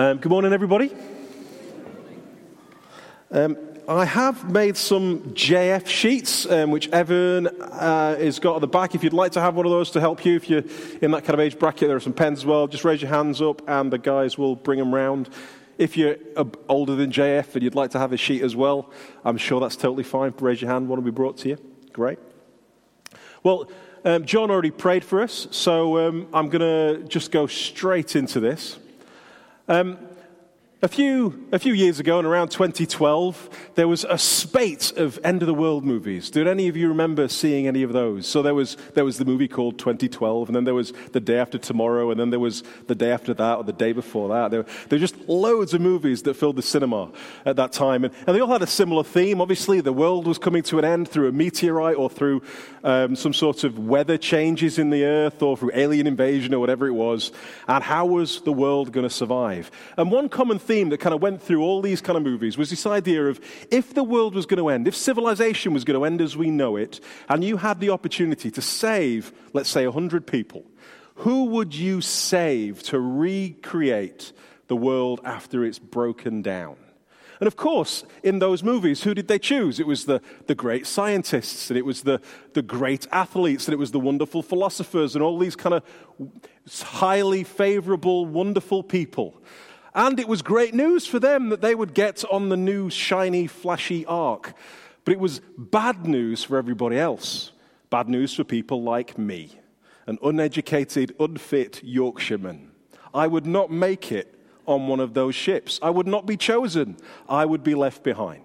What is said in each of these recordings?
Um, good morning, everybody. Um, I have made some JF sheets, um, which Evan uh, has got at the back. If you'd like to have one of those to help you, if you're in that kind of age bracket, there are some pens as well. Just raise your hands up, and the guys will bring them round. If you're uh, older than JF and you'd like to have a sheet as well, I'm sure that's totally fine. Raise your hand, one will be brought to you. Great. Well, um, John already prayed for us, so um, I'm going to just go straight into this. Um, a few, a few years ago, in around 2012, there was a spate of end of the world movies. Did any of you remember seeing any of those? So there was, there was the movie called 2012, and then there was The Day After Tomorrow, and then there was The Day After That, or The Day Before That. There, there were just loads of movies that filled the cinema at that time. And, and they all had a similar theme. Obviously, the world was coming to an end through a meteorite or through um, some sort of weather changes in the earth or through alien invasion or whatever it was. And how was the world going to survive? And one common that kind of went through all these kind of movies was this idea of if the world was going to end, if civilization was going to end as we know it, and you had the opportunity to save, let's say, 100 people, who would you save to recreate the world after it's broken down? And of course, in those movies, who did they choose? It was the, the great scientists, and it was the, the great athletes, and it was the wonderful philosophers, and all these kind of highly favorable, wonderful people. And it was great news for them that they would get on the new, shiny, flashy ark. But it was bad news for everybody else. Bad news for people like me, an uneducated, unfit Yorkshireman. I would not make it on one of those ships. I would not be chosen. I would be left behind.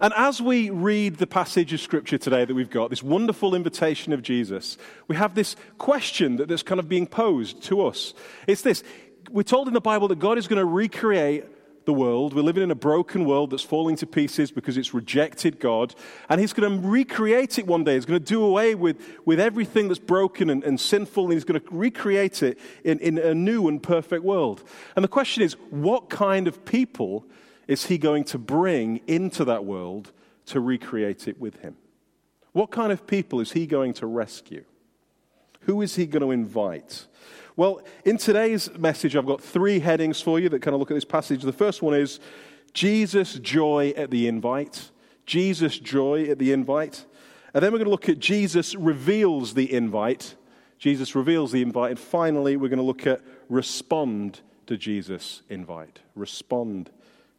And as we read the passage of Scripture today that we've got, this wonderful invitation of Jesus, we have this question that's kind of being posed to us. It's this we're told in the Bible that God is going to recreate the world. We're living in a broken world that's falling to pieces because it's rejected God. And He's going to recreate it one day. He's going to do away with, with everything that's broken and, and sinful, and He's going to recreate it in, in a new and perfect world. And the question is what kind of people is He going to bring into that world to recreate it with Him? What kind of people is He going to rescue? Who is He going to invite? Well, in today's message, I've got three headings for you that kind of look at this passage. The first one is Jesus' joy at the invite. Jesus' joy at the invite. And then we're going to look at Jesus reveals the invite. Jesus reveals the invite. And finally, we're going to look at respond to Jesus' invite. Respond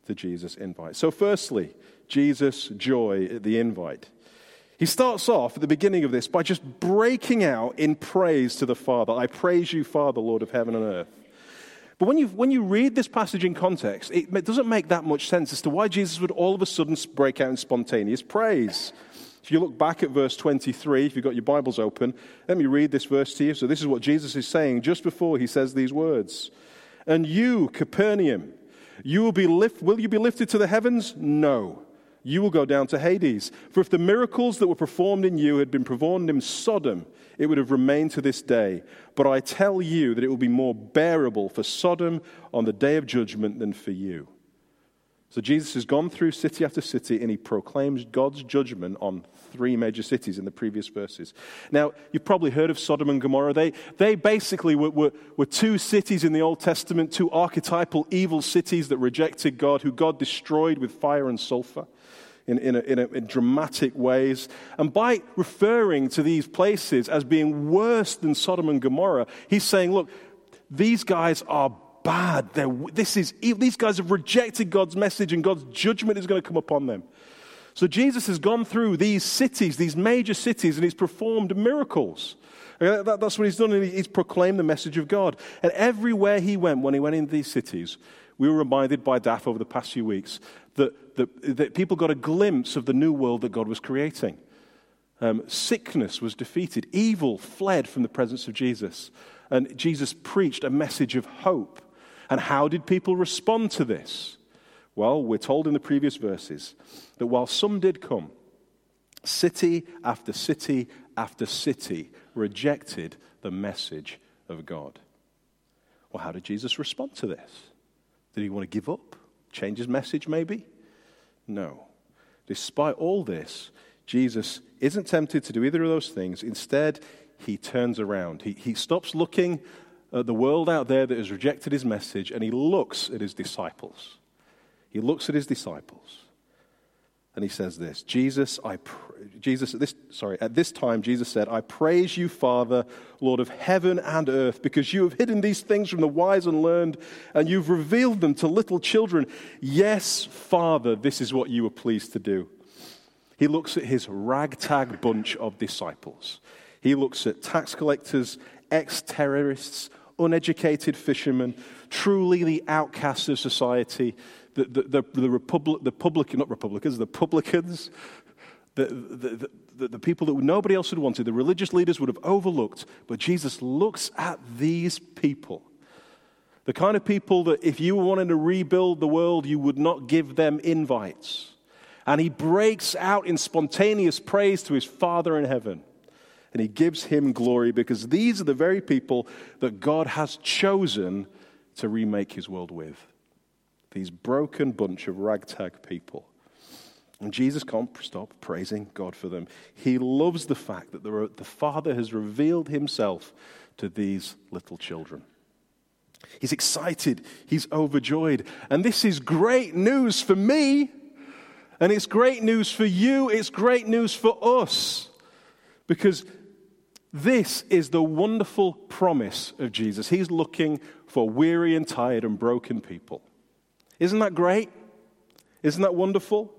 to Jesus' invite. So, firstly, Jesus' joy at the invite. He starts off at the beginning of this by just breaking out in praise to the Father. I praise you, Father, Lord of heaven and earth. But when you, when you read this passage in context, it, doesn't make that much sense as to why Jesus would all of a sudden break out in spontaneous praise. If you look back at verse 23, if you've got your Bibles open, let me read this verse to you. So, this is what Jesus is saying just before he says these words. And you, Capernaum, you will, be lift, will you be lifted to the heavens? No you will go down to Hades. For if the miracles that were performed in you had been performed in Sodom, it would have remained to this day. But I tell you that it will be more bearable for Sodom on the day of judgment than for you. So Jesus has gone through city after city and he proclaims God's judgment on three major cities in the previous verses. Now, you've probably heard of Sodom and Gomorrah. They, they basically were, were, were two cities in the Old Testament, two archetypal evil cities that rejected God, who God destroyed with fire and sulfur in, in, a, in, a, in dramatic ways. And by referring to these places as being worse than Sodom and Gomorrah, he's saying, look, these guys are bad. This is, these guys have rejected God's message, and God's judgment is going to come upon them. So Jesus has gone through these cities, these major cities, and he's performed miracles. Uh, that's what he's done. He's proclaimed the message of God. And everywhere he went, when he went into these cities, we were reminded by Daff over the past few weeks that, that, that people got a glimpse of the new world that God was creating. Um, sickness was defeated, evil fled from the presence of Jesus. And Jesus preached a message of hope. And how did people respond to this? Well, we're told in the previous verses that while some did come, city after city after city rejected the message of God. Well, how did Jesus respond to this? Did he want to give up? Change his message, maybe? No. Despite all this, Jesus isn't tempted to do either of those things. Instead, he turns around. He, he stops looking at the world out there that has rejected his message and he looks at his disciples. He looks at his disciples and he says this Jesus, I Jesus at this sorry at this time Jesus said, "I praise you, Father, Lord of heaven and earth, because you have hidden these things from the wise and learned, and you've revealed them to little children. Yes, Father, this is what you were pleased to do." He looks at his ragtag bunch of disciples. He looks at tax collectors, ex-terrorists, uneducated fishermen, truly the outcasts of society the, the, the, the, Republic, the public, not Republicans, the publicans, the, the, the, the people that nobody else would wanted, the religious leaders would have overlooked. But Jesus looks at these people. The kind of people that if you were wanting to rebuild the world, you would not give them invites. And he breaks out in spontaneous praise to his Father in heaven. And he gives him glory because these are the very people that God has chosen to remake his world with these broken bunch of ragtag people. And Jesus can't stop praising God for them. He loves the fact that the Father has revealed himself to these little children. He's excited, he's overjoyed. And this is great news for me, and it's great news for you, it's great news for us. Because this is the wonderful promise of Jesus. He's looking for weary and tired and broken people. Isn't that great? Isn't that wonderful?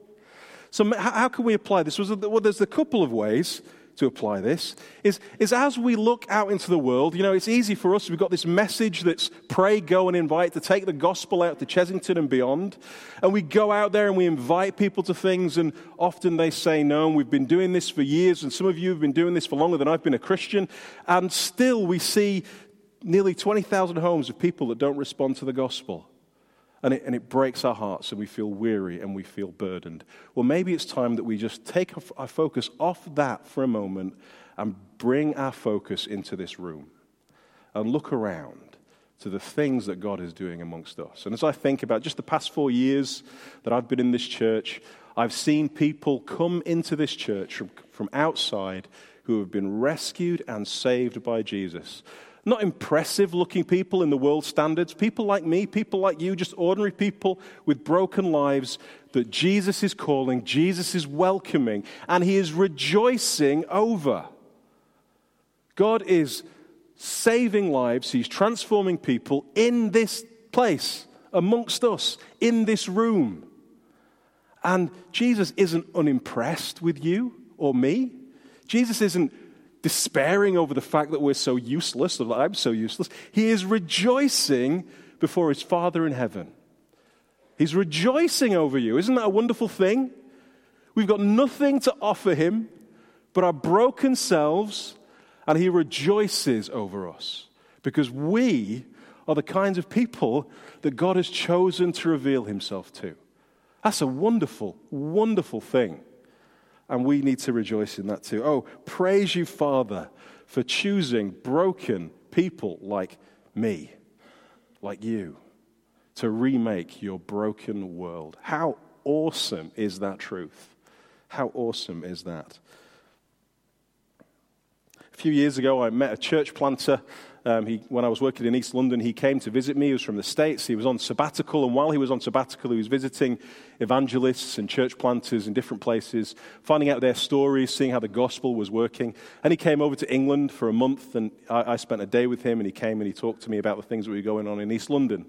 So, how can we apply this? Well, there's a couple of ways to apply this. Is, is as we look out into the world, you know, it's easy for us. We've got this message that's pray, go, and invite to take the gospel out to Chessington and beyond. And we go out there and we invite people to things, and often they say no. And we've been doing this for years, and some of you have been doing this for longer than I've been a Christian. And still, we see nearly 20,000 homes of people that don't respond to the gospel and it, and it breaks our hearts and we feel weary and we feel burdened. Well, maybe it's time that we just take our focus off that for a moment and bring our focus into this room and look around to the things that God is doing amongst us. And as I think about just the past four years that I've been in this church, I've seen people come into this church from, from outside who have been rescued and saved by Jesus. Not impressive looking people in the world standards, people like me, people like you, just ordinary people with broken lives that Jesus is calling, Jesus is welcoming, and he is rejoicing over. God is saving lives, he's transforming people in this place, amongst us, in this room. And Jesus isn't unimpressed with you or me. Jesus isn't despairing over the fact that we're so useless, or that I'm so useless. He is rejoicing before his Father in heaven. He's rejoicing over you. Isn't that a wonderful thing? We've got nothing to offer him but our broken selves, and he rejoices over us because we are the kinds of people that God has chosen to reveal himself to. That's a wonderful, wonderful thing. And we need to rejoice in that too. Oh, praise you, Father, for choosing broken people like me, like you, to remake your broken world. How awesome is that truth? How awesome is that? A few years ago, I met a church planter um, he, when I was working in East London, he came to visit me. He was from the States. He was on sabbatical, and while he was on sabbatical, he was visiting evangelists and church planters in different places, finding out their stories, seeing how the gospel was working. And he came over to England for a month, and I, I spent a day with him, and he came and he talked to me about the things that were going on in East London.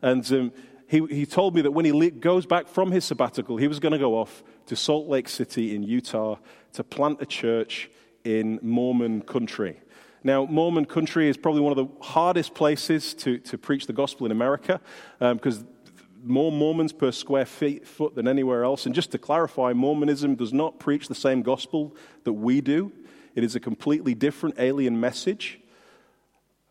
And um, he, he told me that when he goes back from his sabbatical, he was going to go off to Salt Lake City in Utah to plant a church in Mormon country. Now, Mormon country is probably one of the hardest places to, to preach the gospel in America because um, more Mormons per square feet, foot than anywhere else. And just to clarify, Mormonism does not preach the same gospel that we do, it is a completely different alien message.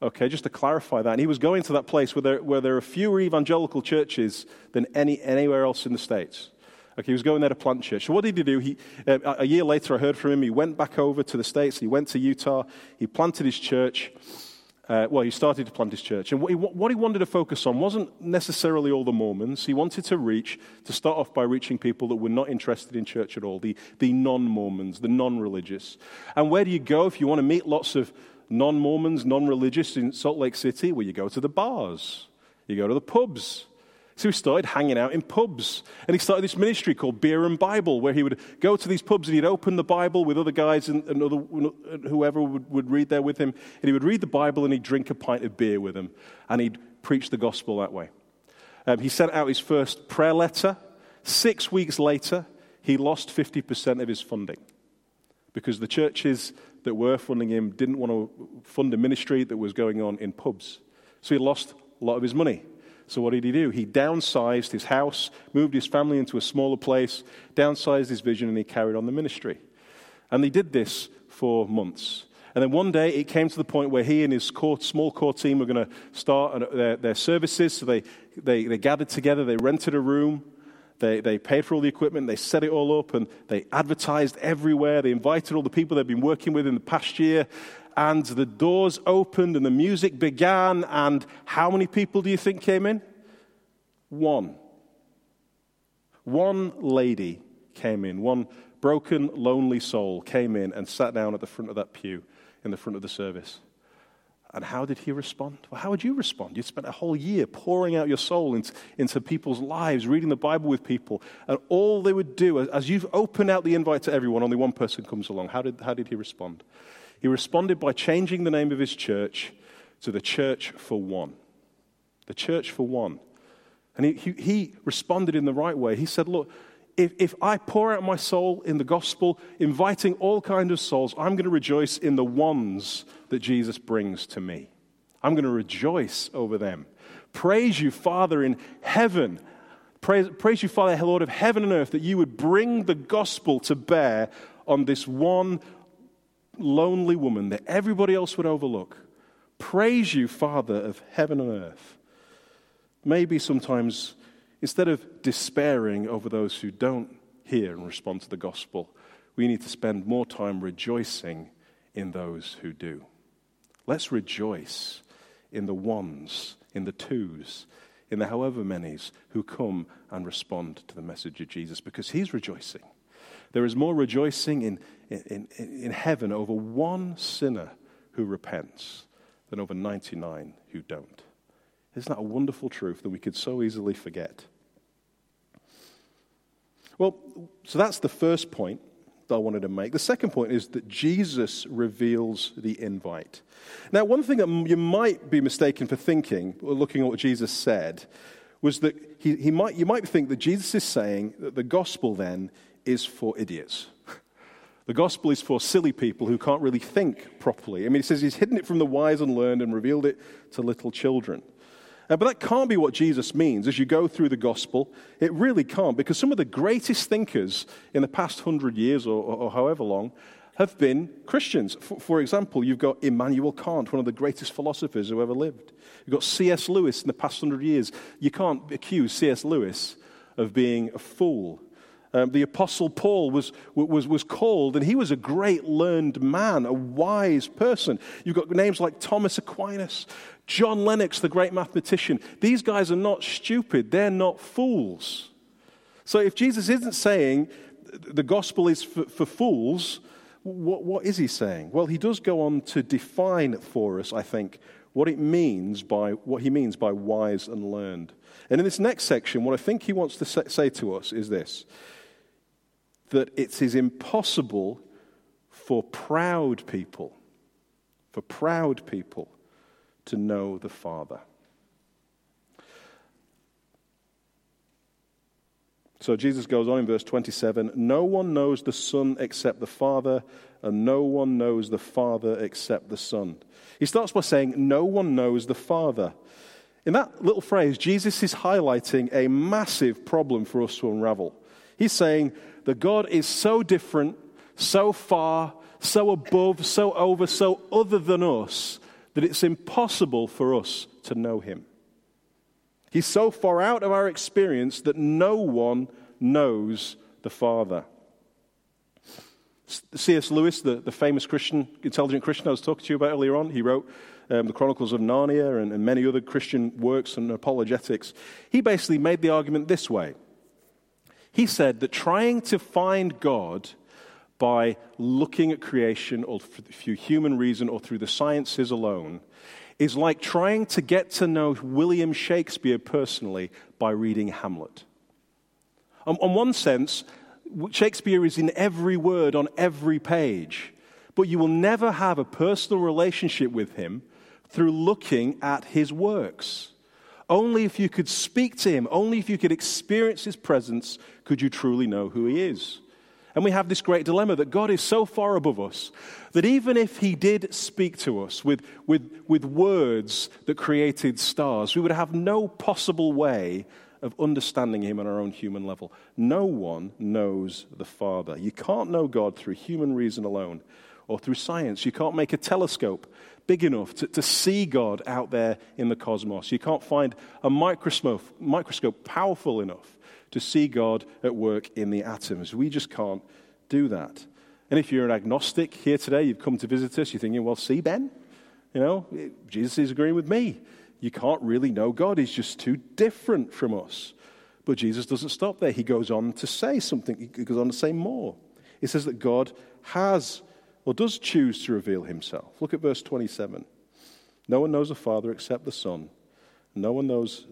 Okay, just to clarify that. And he was going to that place where there, where there are fewer evangelical churches than any, anywhere else in the States. Okay, he was going there to plant church. So what did he do? He, uh, a year later, I heard from him. He went back over to the States. He went to Utah. He planted his church. Uh, well, he started to plant his church. And what he, what he wanted to focus on wasn't necessarily all the Mormons. He wanted to reach, to start off by reaching people that were not interested in church at all, the, the non Mormons, the non religious. And where do you go if you want to meet lots of non Mormons, non religious in Salt Lake City? Well, you go to the bars, you go to the pubs. So he started hanging out in pubs. And he started this ministry called Beer and Bible, where he would go to these pubs and he'd open the Bible with other guys and, and other, whoever would, would read there with him. And he would read the Bible and he'd drink a pint of beer with them. And he'd preach the gospel that way. Um, he sent out his first prayer letter. Six weeks later, he lost 50% of his funding because the churches that were funding him didn't want to fund a ministry that was going on in pubs. So he lost a lot of his money. So what did he do? He downsized his house, moved his family into a smaller place, downsized his vision, and he carried on the ministry. And he did this for months. And then one day it came to the point where he and his core, small core team were going to start their, their services. So they, they, they gathered together, they rented a room, they, they paid for all the equipment, they set it all up, and they advertised everywhere. They invited all the people they'd been working with in the past year. And the doors opened and the music began. And how many people do you think came in? One. One lady came in, one broken, lonely soul came in and sat down at the front of that pew in the front of the service. And how did he respond? Well, how would you respond? You spent a whole year pouring out your soul into, into people's lives, reading the Bible with people, and all they would do, as you've opened out the invite to everyone, only one person comes along. How did, how did he respond? He responded by changing the name of his church to the Church for One. The Church for One. And he, he, he responded in the right way. He said, Look, if, if I pour out my soul in the gospel, inviting all kinds of souls, I'm going to rejoice in the ones that Jesus brings to me. I'm going to rejoice over them. Praise you, Father in heaven. Praise, praise you, Father, Lord of heaven and earth, that you would bring the gospel to bear on this one lonely woman that everybody else would overlook. Praise you, Father of heaven and earth. Maybe sometimes Instead of despairing over those who don't hear and respond to the gospel, we need to spend more time rejoicing in those who do. Let's rejoice in the ones, in the twos, in the however many's who come and respond to the message of Jesus because he's rejoicing. There is more rejoicing in, in, in, in heaven over one sinner who repents than over 99 who don't. Isn't that a wonderful truth that we could so easily forget? Well, so that's the first point that I wanted to make. The second point is that Jesus reveals the invite. Now, one thing that you might be mistaken for thinking, or looking at what Jesus said, was that he, he might, you might think that Jesus is saying that the gospel then is for idiots. The gospel is for silly people who can't really think properly. I mean, he says he's hidden it from the wise and learned and revealed it to little children. Uh, but that can't be what Jesus means as you go through the gospel. It really can't, because some of the greatest thinkers in the past hundred years or, or, or, however long have been Christians. For, for, example, you've got Immanuel Kant, one of the greatest philosophers who ever lived. You've got C.S. Lewis in the past hundred years. You can't accuse C.S. Lewis of being a fool. Um, the Apostle Paul was, was, was called, and he was a great learned man, a wise person. You've got names like Thomas Aquinas, John Lennox, the great mathematician. These guys are not stupid, they're not fools. So if Jesus isn't saying the gospel is for, for fools, what, what is he saying? Well, he does go on to define for us, I think, what it means by what he means by wise and learned. And in this next section, what I think he wants to say to us is this that it is impossible for proud people, for proud people to know the Father. So Jesus goes on in verse 27 No one knows the Son except the Father, and no one knows the Father except the Son. He starts by saying, No one knows the Father. In that little phrase, Jesus is highlighting a massive problem for us to unravel. He's saying that God is so different, so far, so above, so over, so other than us that it's impossible for us to know him. He's so far out of our experience that no one knows the Father. C.S. Lewis, the, the famous Christian, intelligent Christian I was talking to you about earlier on, he wrote um, the Chronicles of Narnia and, and many other Christian works and apologetics. He basically made the argument this way. He said that trying to find God by looking at creation or through human reason or through the sciences alone is like trying to get to know William Shakespeare personally by reading Hamlet. On, on one sense, Shakespeare is in every word on every page, but you will never have a personal relationship with him through looking at his works. Only if you could speak to him, only if you could experience his presence, could you truly know who he is. And we have this great dilemma that God is so far above us that even if He did speak to us with, with, with words that created stars, we would have no possible way of understanding Him on our own human level. No one knows the Father. You can't know God through human reason alone or through science. You can't make a telescope big enough to, to see God out there in the cosmos. You can't find a microscope, microscope powerful enough to see God at work in the atoms. We just can't do that. And if you're an agnostic here today, you've come to visit us, you're thinking, well, see, Ben, you know, Jesus is agreeing with me. You can't really know God, He's just too different from us. But Jesus doesn't stop there. He goes on to say something, he goes on to say more. He says that God has or does choose to reveal Himself. Look at verse 27. No one knows the Father except the Son. No one knows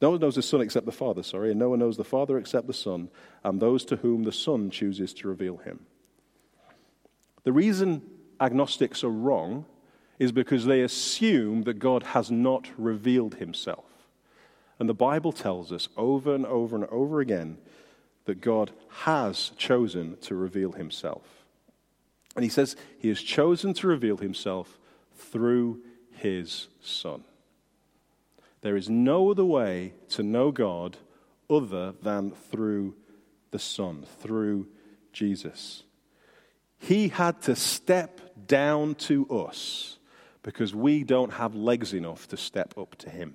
no one knows the Son except the Father, sorry, and no one knows the Father except the Son, and those to whom the Son chooses to reveal him. The reason agnostics are wrong is because they assume that God has not revealed himself. And the Bible tells us over and over and over again that God has chosen to reveal himself. And he says he has chosen to reveal himself through his Son. There is no other way to know God other than through the Son, through Jesus. He had to step down to us because we don't have legs enough to step up to Him.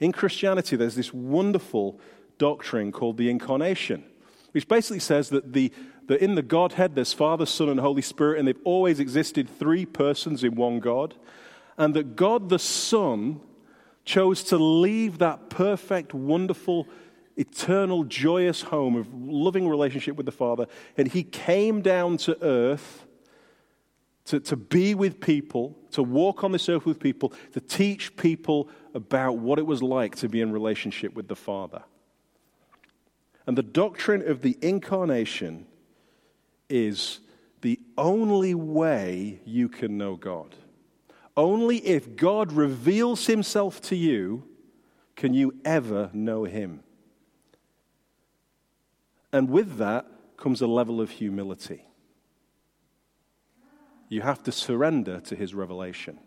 In Christianity, there's this wonderful doctrine called the incarnation, which basically says that, the, that in the Godhead there's Father, Son, and Holy Spirit, and they've always existed three persons in one God and that God the Son chose to leave that perfect, wonderful, eternal, joyous home of loving relationship with the Father, and he came down to earth to, to be with people, to walk on this earth with people, to teach people about what it was like to be in relationship with the Father. And the doctrine of the incarnation is the only way you can know God. Only if God reveals himself to you can you ever know him. And with that comes a level of humility. You have to surrender to his revelation.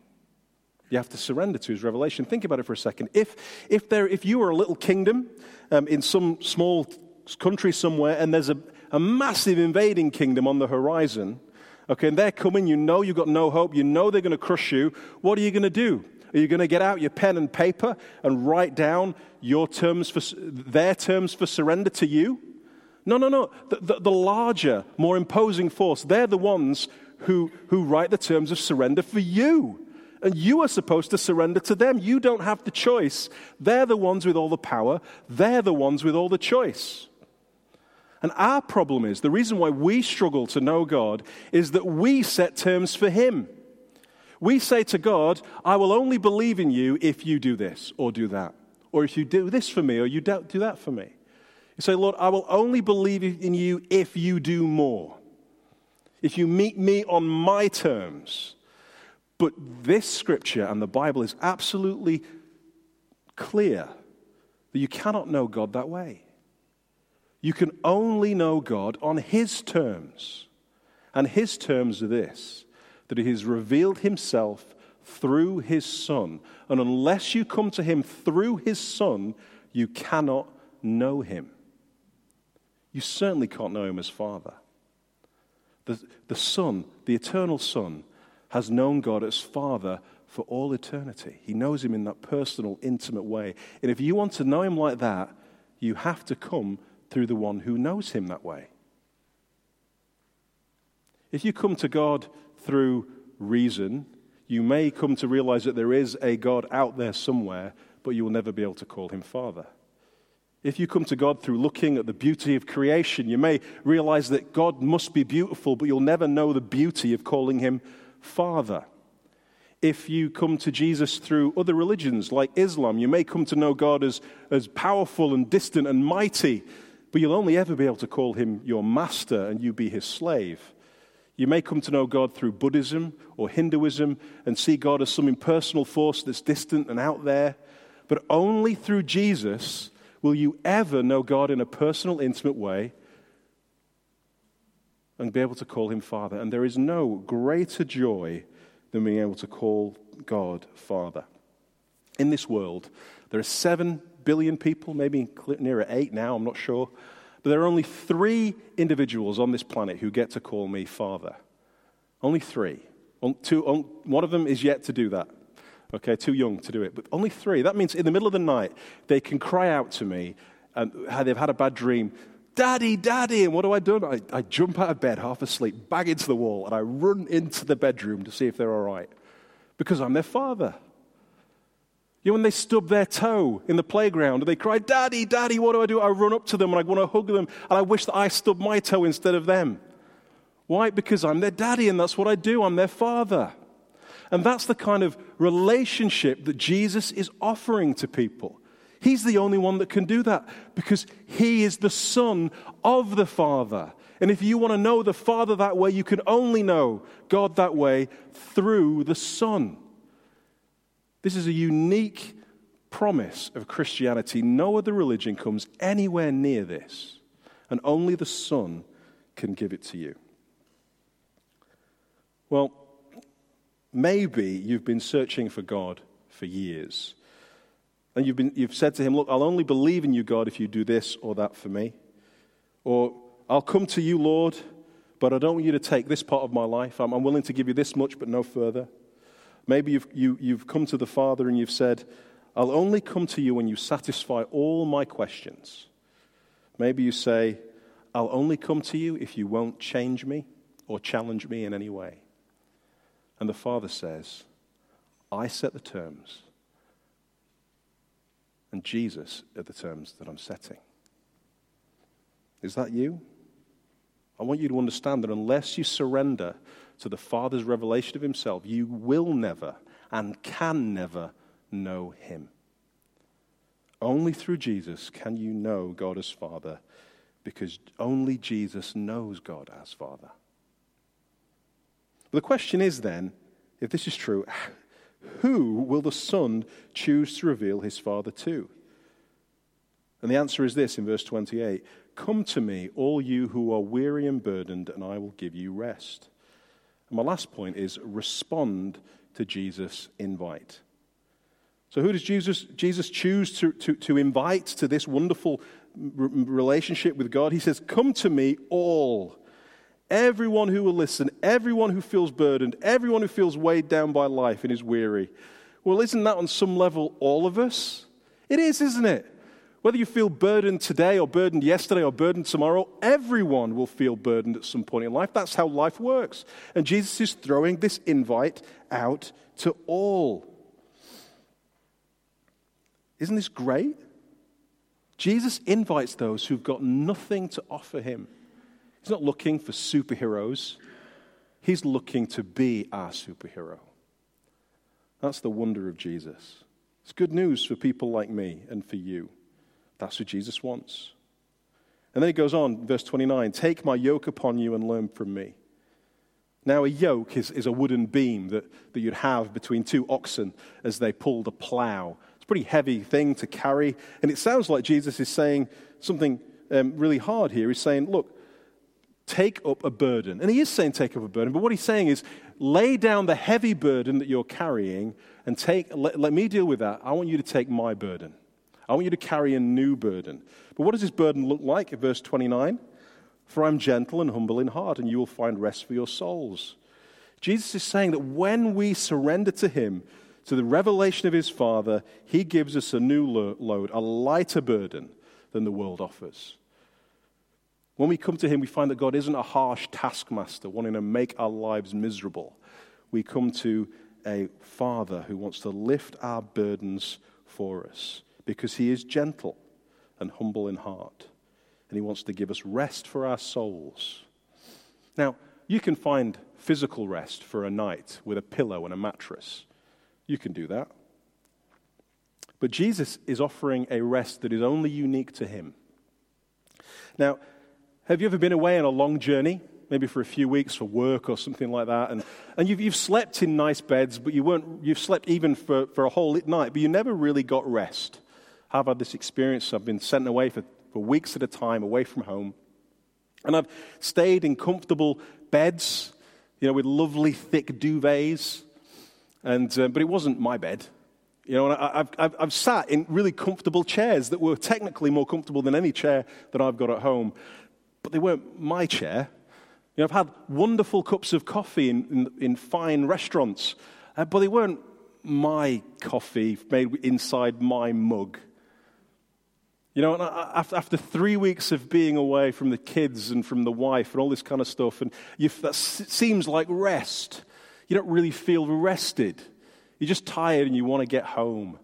You have to surrender to his revelation. Think about it for a second. If, if, there, if you were a little kingdom um, in some small country somewhere and there's a, a massive invading kingdom on the horizon, Okay, and they're coming, you know you've got no hope, you know they're going to crush you. What are you going to do? Are you going to get out your pen and paper and write down your terms for, their terms for surrender to you? No, no, no. The, the, the larger, more imposing force, they're the ones who, who write the terms of surrender for you. And you are supposed to surrender to them. You don't have the choice. They're the ones with all the power, they're the ones with all the choice. And our problem is the reason why we struggle to know God is that we set terms for Him. We say to God, I will only believe in you if you do this or do that, or if you do this for me or you do that for me. You say, Lord, I will only believe in you if you do more, if you meet me on my terms. But this scripture and the Bible is absolutely clear that you cannot know God that way. You can only know God on His terms. And His terms are this that He has revealed Himself through His Son. And unless you come to Him through His Son, you cannot know Him. You certainly can't know Him as Father. The, the Son, the eternal Son, has known God as Father for all eternity. He knows Him in that personal, intimate way. And if you want to know Him like that, you have to come through the one who knows him that way. If you come to God through reason, you may come to realize that there is a God out there somewhere, but you will never be able to call him Father. If you come to God through looking at the beauty of creation, you may realize that God must be beautiful, but you'll never know the beauty of calling him Father. If you come to Jesus through other religions like Islam, you may come to know God as, as powerful and distant and mighty, but you'll only ever be able to call him your master and you be his slave. You may come to know God through Buddhism or Hinduism and see God as some impersonal force that's distant and out there, but only through Jesus will you ever know God in a personal, intimate way and be able to call him Father. And there is no greater joy than being able to call God Father. In this world, there are seven billion people, maybe nearer eight now, I'm not sure. But there are only three individuals on this planet who get to call me Father. Only three. One of them is yet to do that. Okay, too young to do it. But only three. That means in the middle of the night, they can cry out to me and they've had a bad dream. Daddy, daddy. And what do I do? I, I jump out of bed, half asleep, bang into the wall, and I run into the bedroom to see if they're all right. Because I'm their father. You know, when they stub their toe in the playground and they cry, Daddy, Daddy, what do I do? I run up to them and I want to hug them and I wish that I stubbed my toe instead of them. Why? Because I'm their daddy and that's what I do. I'm their father. And that's the kind of relationship that Jesus is offering to people. He's the only one that can do that because he is the Son of the Father. And if you want to know the Father that way, you can only know God that way through the Son. This is a unique promise of Christianity. No other religion comes anywhere near this, and only the Son can give it to you. Well, maybe you've been searching for God for years. And you've, been, you've said to him, Look, I'll only believe in you, God, if you do this or that for me. Or, I'll come to you, Lord, but I don't want you to take this part of my life. I'm, I'm willing to give you this much, but no further. Maybe you've, you, have you have come to the Father and you've said, I'll only come to you when you satisfy all my questions. Maybe you say, I'll only come to you if you won't change me or challenge me in any way. And the Father says, I set the terms, and Jesus are the terms that I'm setting. Is that you? I want you to understand that unless you surrender to the Father's revelation of Himself, you will never and can never know Him. Only through Jesus can you know God as Father, because only Jesus knows God as Father. The question is then if this is true, who will the Son choose to reveal his Father to? And the answer is this in verse 28 Come to me, all you who are weary and burdened, and I will give you rest. And my last point is respond to Jesus' invite. So, who does Jesus, Jesus choose to, to, to invite to this wonderful relationship with God? He says, Come to me, all. Everyone who will listen, everyone who feels burdened, everyone who feels weighed down by life and is weary. Well, isn't that on some level all of us? It is, isn't it? Whether you feel burdened today or burdened yesterday or burdened tomorrow, everyone will feel burdened at some point in life. That's how life works. And Jesus is throwing this invite out to all. Isn't this great? Jesus invites those who've got nothing to offer him. He's not looking for superheroes, he's looking to be our superhero. That's the wonder of Jesus. It's good news for people like me and for you. That's what Jesus wants. And then he goes on, verse 29 Take my yoke upon you and learn from me. Now, a yoke is, is a wooden beam that, that you'd have between two oxen as they pulled a plow. It's a pretty heavy thing to carry. And it sounds like Jesus is saying something um, really hard here. He's saying, Look, take up a burden. And he is saying take up a burden, but what he's saying is lay down the heavy burden that you're carrying and take, let, let me deal with that. I want you to take my burden. I want you to carry a new burden. But what does this burden look like? Verse 29 For I'm gentle and humble in heart, and you will find rest for your souls. Jesus is saying that when we surrender to Him, to the revelation of His Father, He gives us a new load, a lighter burden than the world offers. When we come to Him, we find that God isn't a harsh taskmaster wanting to make our lives miserable. We come to a Father who wants to lift our burdens for us because he is gentle and humble in heart. And He wants to give us rest for our souls. Now, you can find physical rest for a night with a pillow and a mattress. You can do that. But Jesus is offering a rest that is only unique to Him. Now, have you ever been away on a long journey? maybe for a few weeks for work or something like that. And, and you've, you've slept in nice beds, but you weren't, you've slept even for, for a whole night, but you never really got rest. I've had this experience. I've been sent away for, for weeks at a time, away from home. And I've stayed in comfortable beds, you know, with lovely thick duvets. And, uh, but it wasn't my bed. You know, I, have I've, I've sat in really comfortable chairs that were technically more comfortable than any chair that I've got at home. But they weren't my chair. You know, I've had wonderful cups of coffee in, in, in fine restaurants, uh, but they weren't my coffee made inside my mug. You know, after, three weeks of being away from the kids and from the wife and all this kind of stuff, and that seems like rest. You don't really feel rested. You're just tired and you want to get home.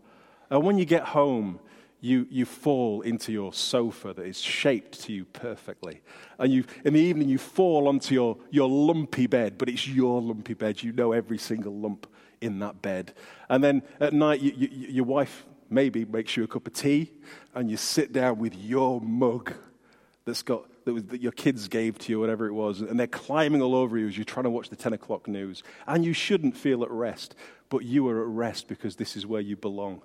And when you get home, you, you fall into your sofa that is shaped to you perfectly. And you, in the evening, you fall onto your, your lumpy bed, but it's your lumpy bed. You know every single lump in that bed. And then at night, you, you, your wife maybe makes you a cup of tea, and you sit down with your mug that's got, that, was, that your kids gave to you, whatever it was, and they're climbing all over you as you're trying to watch the 10 o'clock news. And you shouldn't feel at rest, but you are at rest because this is where you belong.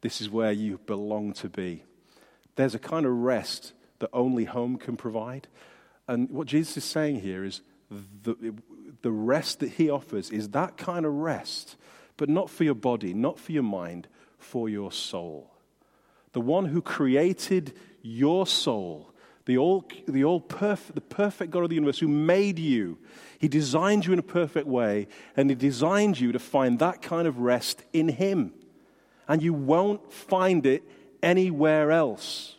This is where you belong to be. There's a kind of rest that only home can provide. And what Jesus is saying here is the, the rest that he offers is that kind of rest, but not for your body, not for your mind, for your soul. The one who created your soul, the all, the all perfect, the perfect God of the universe who made you, he designed you in a perfect way, and he designed you to find that kind of rest in him and you won't find it anywhere else.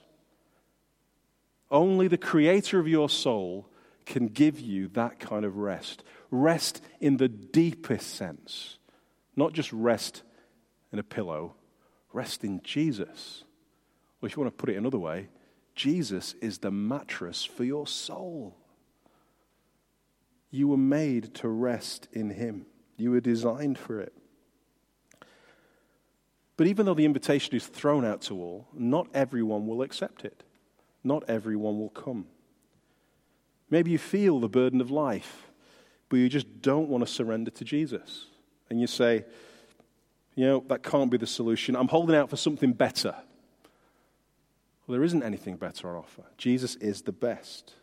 Only the creator of your soul can give you that kind of rest. Rest in the deepest sense, not just rest in a pillow, rest in Jesus. Or if you want to put it another way, Jesus is the mattress for your soul. You were made to rest in Him, you were designed for it. But even though the invitation is thrown out to all, not everyone will accept it. Not everyone will come. Maybe you feel the burden of life, but you just don't want to surrender to Jesus. And you say, you know, that can't be the solution. I'm holding out for something better. Well, there isn't anything better on offer. Jesus is the best.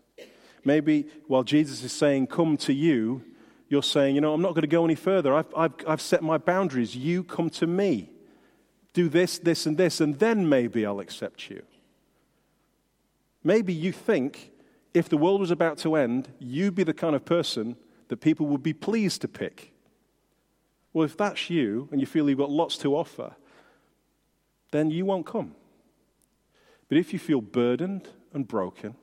Maybe while Jesus is saying, Come to you, you're saying, You know, I'm not going to go any further. I've, I've, I've set my boundaries. You come to me do this, this, and this, and then maybe I'll accept you. Maybe you think if the world was about to end, you'd be the kind of person that people would be pleased to pick. Well, if that's you and you feel you've got lots to offer, then you won't come. But if you feel burdened and broken,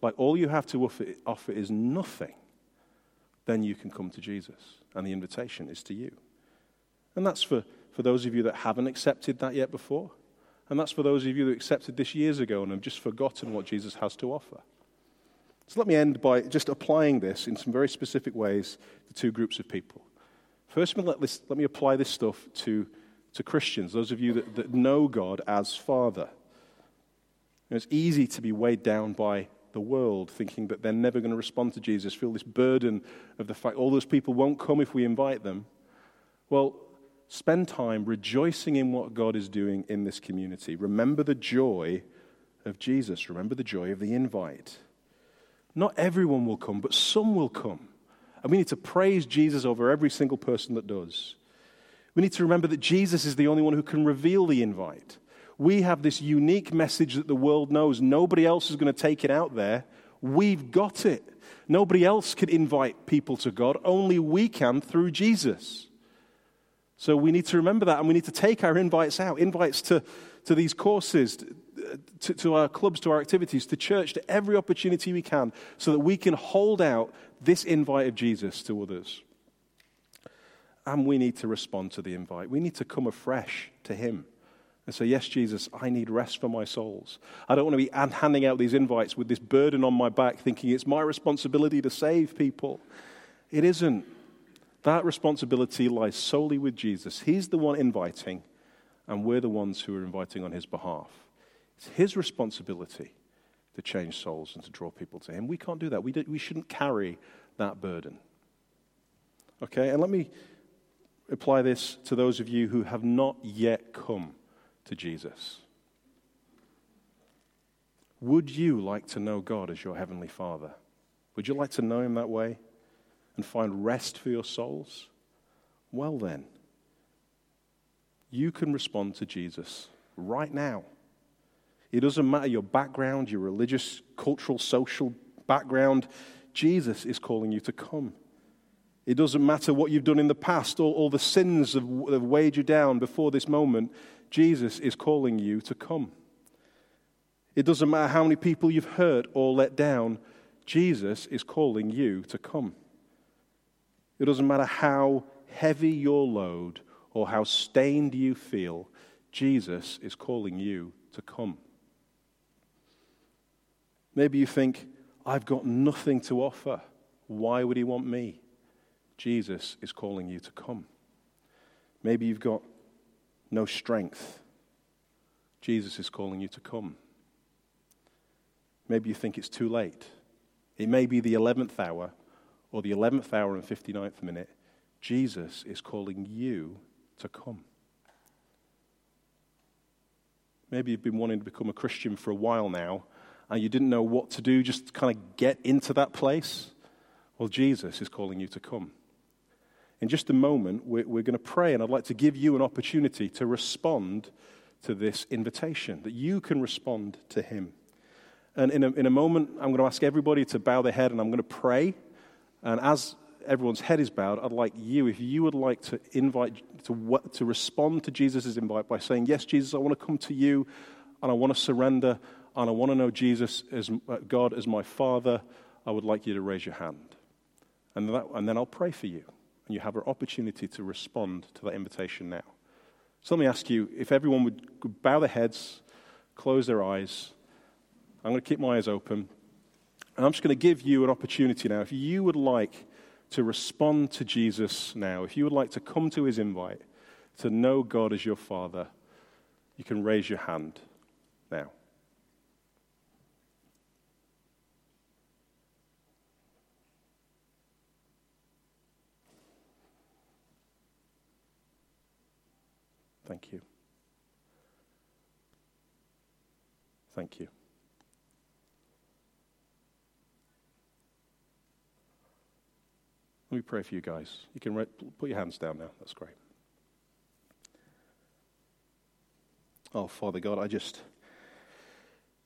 like all you have to offer, offer is nothing, then you can come to Jesus. And the invitation is to you. And that's for for those of you that haven't accepted that yet before. And that's for those of you that accepted this years ago and have just forgotten what Jesus has to offer. So let me end by just applying this in some very specific ways to two groups of people. First, let, this, let me apply this stuff to, to Christians, those of you that, that know God as Father. it's easy to be weighed down by the world, thinking that they're never going to respond to Jesus, feel this burden of the fact all those people won't come if we invite them. Well, Spend time rejoicing in what God is doing in this community. Remember the joy of Jesus. Remember the joy of the invite. Not everyone will come, but some will come. And we need to praise Jesus over every single person that does. We need to remember that Jesus is the only one who can reveal the invite. We have this unique message that the world knows. Nobody else is going to take it out there. We've got it. Nobody else can invite people to God. Only we can through Jesus. So we need to remember that and we need to take our invites out invites to, to these courses, to, to our clubs, to our activities, to church, to every opportunity we can, so that we can hold out this invite of Jesus to others. And we need to respond to the invite. We need to come afresh to Him and say, Yes, Jesus, I need rest for my souls. I don't want to be handing out these invites with this burden on my back, thinking it's my responsibility to save people. It isn't. That responsibility lies solely with Jesus. He's the one inviting, and we're the ones who are inviting on his behalf. It's his responsibility to change souls and to draw people to him. We can't do that. We, do, we shouldn't carry that burden. Okay, and let me apply this to those of you who have not yet come to Jesus. Would you like to know God as your Heavenly Father? Would you like to know Him that way and find rest for your souls? Well, then, you can respond to Jesus right now. It doesn't matter your background, your religious, cultural, social background, Jesus is calling you to come. It doesn't matter what you've done in the past or all the sins that have weighed you down before this moment. Jesus is calling you to come. It doesn't matter how many people you've hurt or let down. Jesus is calling you to come. It doesn't matter how heavy your load or how stained you feel. Jesus is calling you to come. Maybe you think, I've got nothing to offer. Why would he want me? Jesus is calling you to come. Maybe you've got no strength. Jesus is calling you to come. Maybe you think it's too late. It may be the 11th hour or the 11th hour and 59th minute. Jesus is calling you to come. Maybe you've been wanting to become a Christian for a while now and you didn't know what to do, just kind of get into that place. Well, Jesus is calling you to come. In just a moment, we're, we're going to pray, and I'd like to give you an opportunity to respond to this invitation, that you can respond to Him. And in a, in a moment, I'm going to ask everybody to bow their head, and I'm going to pray. And as everyone's head is bowed, I'd like you, if you would like to invite, to, to respond to Jesus' invite by saying, Yes, Jesus, I want to come to you, and I want to surrender, and I want to know Jesus as uh, God as my Father, I would like you to raise your hand. And, that, and then I'll pray for you and you have an opportunity to respond to that invitation now. So let me ask you if everyone would bow their heads, close their eyes. I'm going to keep my eyes open. And I'm just going to give you an opportunity now. If you would like to respond to Jesus now, if you would like to come to his invite, to know God as your Father, you can raise your hand now. Thank you. Thank you. Let me pray for you guys. You can put your hands down now. That's great. Oh, Father God, I just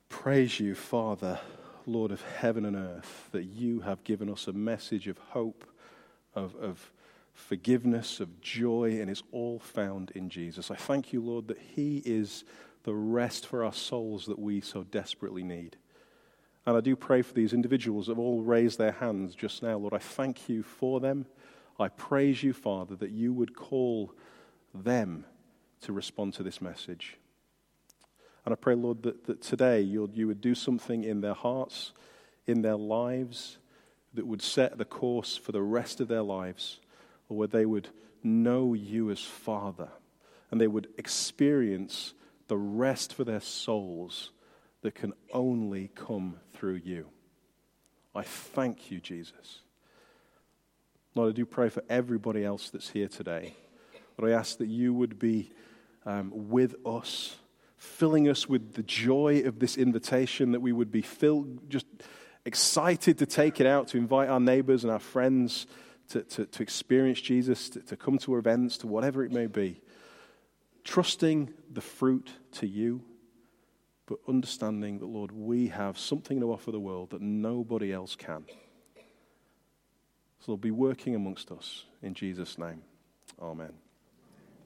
praise you, Father, Lord of heaven and earth, that you have given us a message of hope, of, of forgiveness, of joy, and it's all found in Jesus. I thank you, Lord, that He is the rest for our souls that we so desperately need. And I do pray for these individuals that have all raised their hands just now. Lord, I thank you for them. I praise you, Father, that you would call them to respond to this message. And I pray, Lord, that, that today you you would do something in their hearts, in their lives, that would set the course for the rest of their lives or where they would know you as Father and they would experience the rest for their souls that can only come through you. I thank you, Jesus. Lord, I do pray for everybody else that's here today. Lord, I ask that you would be um, with us, filling us with the joy of this invitation, that we would be filled, just excited to take it out, to invite our neighbors and our friends to, to, to experience Jesus, to, to come to events, to whatever it may be. Trusting the fruit to you, but understanding that, Lord, we have something to offer the world that nobody else can. So, Lord, be working amongst us in Jesus' name. Amen.